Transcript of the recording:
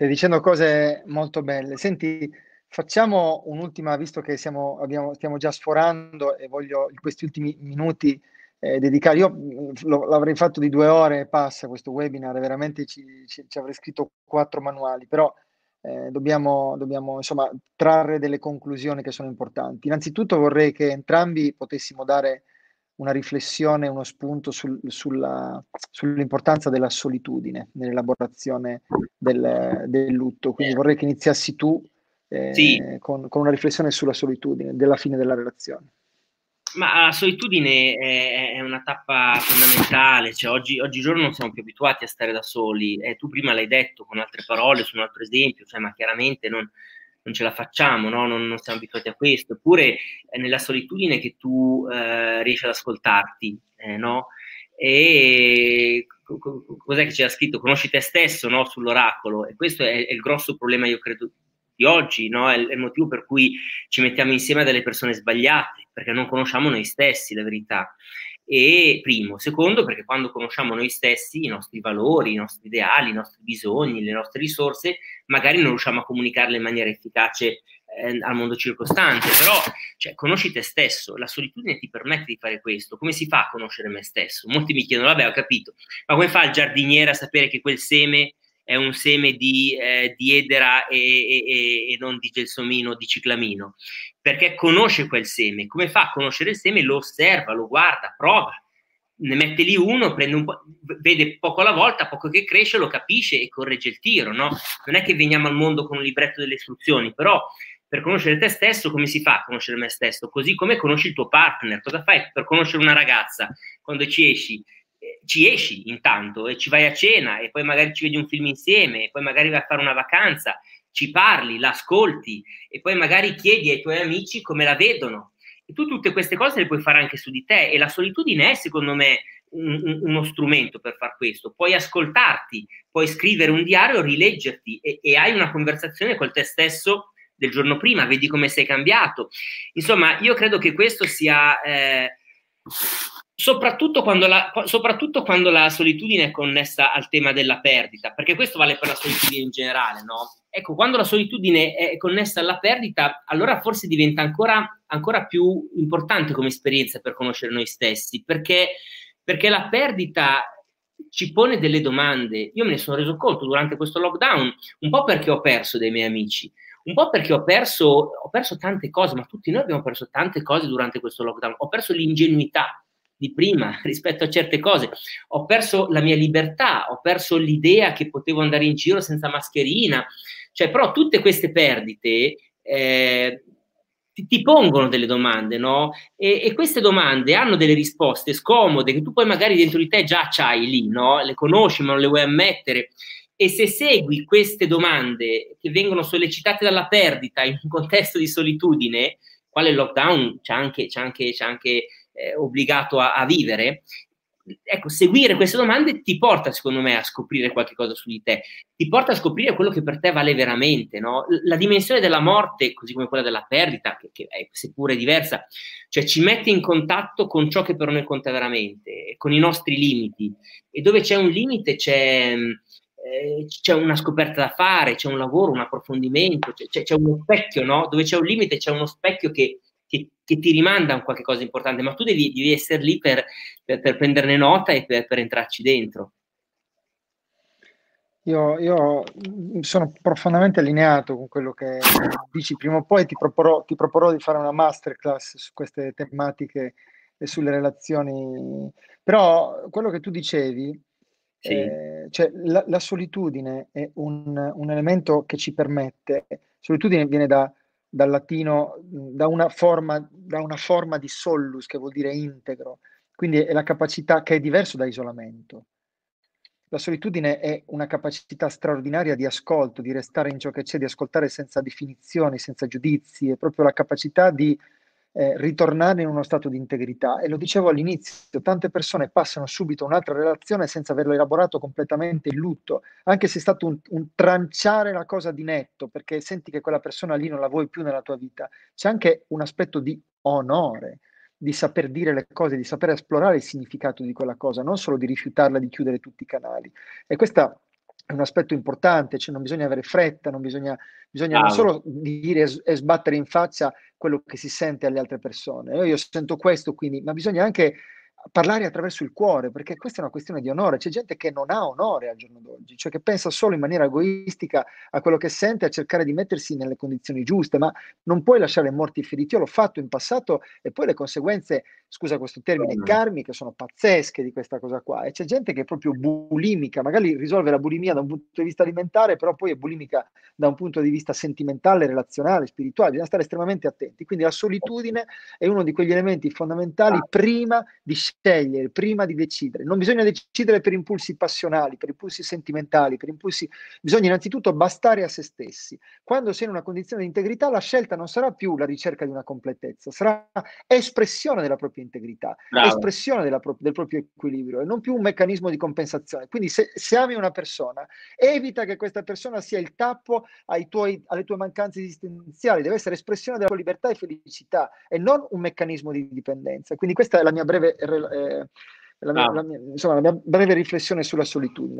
Stai dicendo cose molto belle. Senti, facciamo un'ultima, visto che siamo, abbiamo, stiamo già sforando e voglio in questi ultimi minuti eh, dedicare. Io lo, l'avrei fatto di due ore e passa questo webinar, veramente ci, ci, ci avrei scritto quattro manuali, però eh, dobbiamo, dobbiamo insomma trarre delle conclusioni che sono importanti. Innanzitutto vorrei che entrambi potessimo dare una riflessione, uno spunto sul, sulla, sull'importanza della solitudine nell'elaborazione del, del, lutto. Quindi vorrei che iniziassi tu eh, sì. con, con, una riflessione sulla solitudine, della fine della relazione. Ma la solitudine è, è una tappa fondamentale, cioè oggi, oggigiorno non siamo più abituati a stare da soli, eh, tu prima l'hai detto con altre parole, su un altro esempio, cioè, ma chiaramente non, non ce la facciamo, no? non, non, siamo abituati a questo, eppure è nella solitudine che tu eh, riesci ad ascoltarti, eh, no? E cos'è che c'era scritto? Conosci te stesso no? sull'oracolo e questo è, è, il grosso problema, io credo, di oggi, no? è, è il motivo per cui ci mettiamo insieme a delle persone sbagliate, perché non conosciamo noi stessi, la verità. E primo, secondo, perché quando conosciamo noi stessi, i nostri valori, i nostri ideali, i nostri bisogni, le nostre risorse, magari non riusciamo a comunicarle in maniera efficace eh, al mondo circostante, però cioè, conosci te stesso, la solitudine ti permette di fare questo. Come si fa a conoscere me stesso? Molti mi chiedono, vabbè, ho capito, ma come fa il giardiniere a sapere che quel seme è un seme di, eh, di edera e, e, e, non di gelsomino, di ciclamino, perché conosce quel seme. Come fa a conoscere il seme? Lo osserva, lo guarda, prova, ne mette lì uno, un vede poco alla volta, poco che cresce, lo capisce e corregge il tiro. No? Non è che veniamo al mondo con un libretto delle istruzioni, però per conoscere te stesso, come si fa a conoscere me stesso? Così come conosci il tuo partner. Cosa fai per conoscere una ragazza quando ci esci? Ci esci intanto e ci vai a cena e poi magari ci vedi un film insieme e poi magari vai a fare una vacanza, ci parli, l'ascolti e poi magari chiedi ai tuoi amici come la vedono. E tu tutte queste cose le puoi fare anche su di te e la solitudine è secondo me un, uno strumento per far questo. Puoi ascoltarti, puoi scrivere un diario, rileggerti e, e hai una conversazione con te stesso del giorno prima, vedi come sei cambiato. Insomma, io credo che questo sia... Eh, soprattutto quando, la, soprattutto quando, la, solitudine è connessa al tema della perdita, perché questo vale per la solitudine in generale, no? Ecco, quando la solitudine è connessa alla perdita, allora forse diventa ancora, ancora più importante come esperienza per conoscere noi stessi, perché, perché la perdita ci pone delle domande. Io me ne sono reso conto durante questo lockdown, un po' perché ho perso dei miei amici, un po' perché ho perso, ho perso tante cose, ma tutti noi abbiamo perso tante cose durante questo lockdown. Ho perso l'ingenuità di prima rispetto a certe cose. Ho perso la mia libertà, ho perso l'idea che potevo andare in giro senza mascherina. Cioè, però tutte queste perdite eh, ti, ti, pongono delle domande, no? E, e, queste domande hanno delle risposte scomode che tu poi magari dentro di te già c'hai lì, no? Le conosci ma non le vuoi ammettere. E se segui queste domande che vengono sollecitate dalla perdita in un contesto di solitudine, quale lockdown c'è anche, c'è anche, c'è anche eh, obbligato a, a, vivere, ecco, seguire queste domande ti porta, secondo me, a scoprire qualche cosa su di te, ti porta a scoprire quello che per te vale veramente, no? La dimensione della morte, così come quella della perdita, che, che è seppure diversa, cioè ci mette in contatto con ciò che per noi conta veramente, con i nostri limiti. E dove c'è un limite c'è eh, c'è una scoperta da fare, c'è un lavoro, un approfondimento, c'è, c'è uno specchio, no? Dove c'è un limite, c'è uno specchio che, che, che ti rimanda a qualche cosa importante, ma tu devi, devi essere lì per, per, per, prenderne nota e per, per entrarci dentro. Io, io, sono profondamente allineato con quello che dici. Prima o poi ti proporrò, ti proporrò di fare una masterclass su queste tematiche e sulle relazioni. Però quello che tu dicevi sì. Eh, cioè, la, la, solitudine è un, un, elemento che ci permette, solitudine viene da, dal latino, da una, forma, da una forma di sollus che vuol dire integro, quindi è la capacità che è diverso da isolamento. La solitudine è una capacità straordinaria di ascolto, di restare in ciò che c'è, di ascoltare senza definizioni, senza giudizi, è proprio la capacità di eh, ritornare in uno stato di integrità. E lo dicevo all'inizio, tante persone passano subito a un'altra relazione senza averlo elaborato completamente il lutto, anche se è stato un, un, tranciare la cosa di netto, perché senti che quella persona lì non la vuoi più nella tua vita. C'è anche un aspetto di onore, di saper dire le cose, di saper esplorare il significato di quella cosa, non solo di rifiutarla, di chiudere tutti i canali. E questa è un aspetto importante, cioè non bisogna avere fretta, non bisogna, bisogna ah, non solo dire e sbattere in faccia quello che si sente alle altre persone. Io, io sento questo, quindi, ma bisogna anche parlare attraverso il cuore, perché questa è una questione di onore. C'è gente che non ha onore al giorno d'oggi, cioè che pensa solo in maniera egoistica a quello che sente, a cercare di mettersi nelle condizioni giuste, ma non puoi lasciare morti e feriti. Io l'ho fatto in passato e poi le conseguenze, scusa questo termine, mm. karmiche sono pazzesche di questa cosa qua. E c'è gente che è proprio bulimica, magari risolve la bulimia da un punto di vista alimentare, però poi è bulimica da un punto di vista sentimentale, relazionale, spirituale. Bisogna stare estremamente attenti. Quindi la solitudine è uno di quegli elementi fondamentali ah. prima di scegliere, prima di decidere. Non bisogna decidere per impulsi passionali, per impulsi sentimentali, per impulsi... Bisogna innanzitutto bastare a se stessi. Quando sei in una condizione di integrità, la scelta non sarà più la ricerca di una completezza, sarà espressione della propria integrità, Bravo. espressione pro- del proprio equilibrio e non più un meccanismo di compensazione. Quindi se, se ami una persona, evita che questa persona sia il tappo tuoi, alle tue mancanze esistenziali, deve essere espressione della tua libertà e felicità e non un meccanismo di dipendenza. Quindi questa è la mia breve eh, la mia, la mia, insomma, la mia breve riflessione sulla solitudine.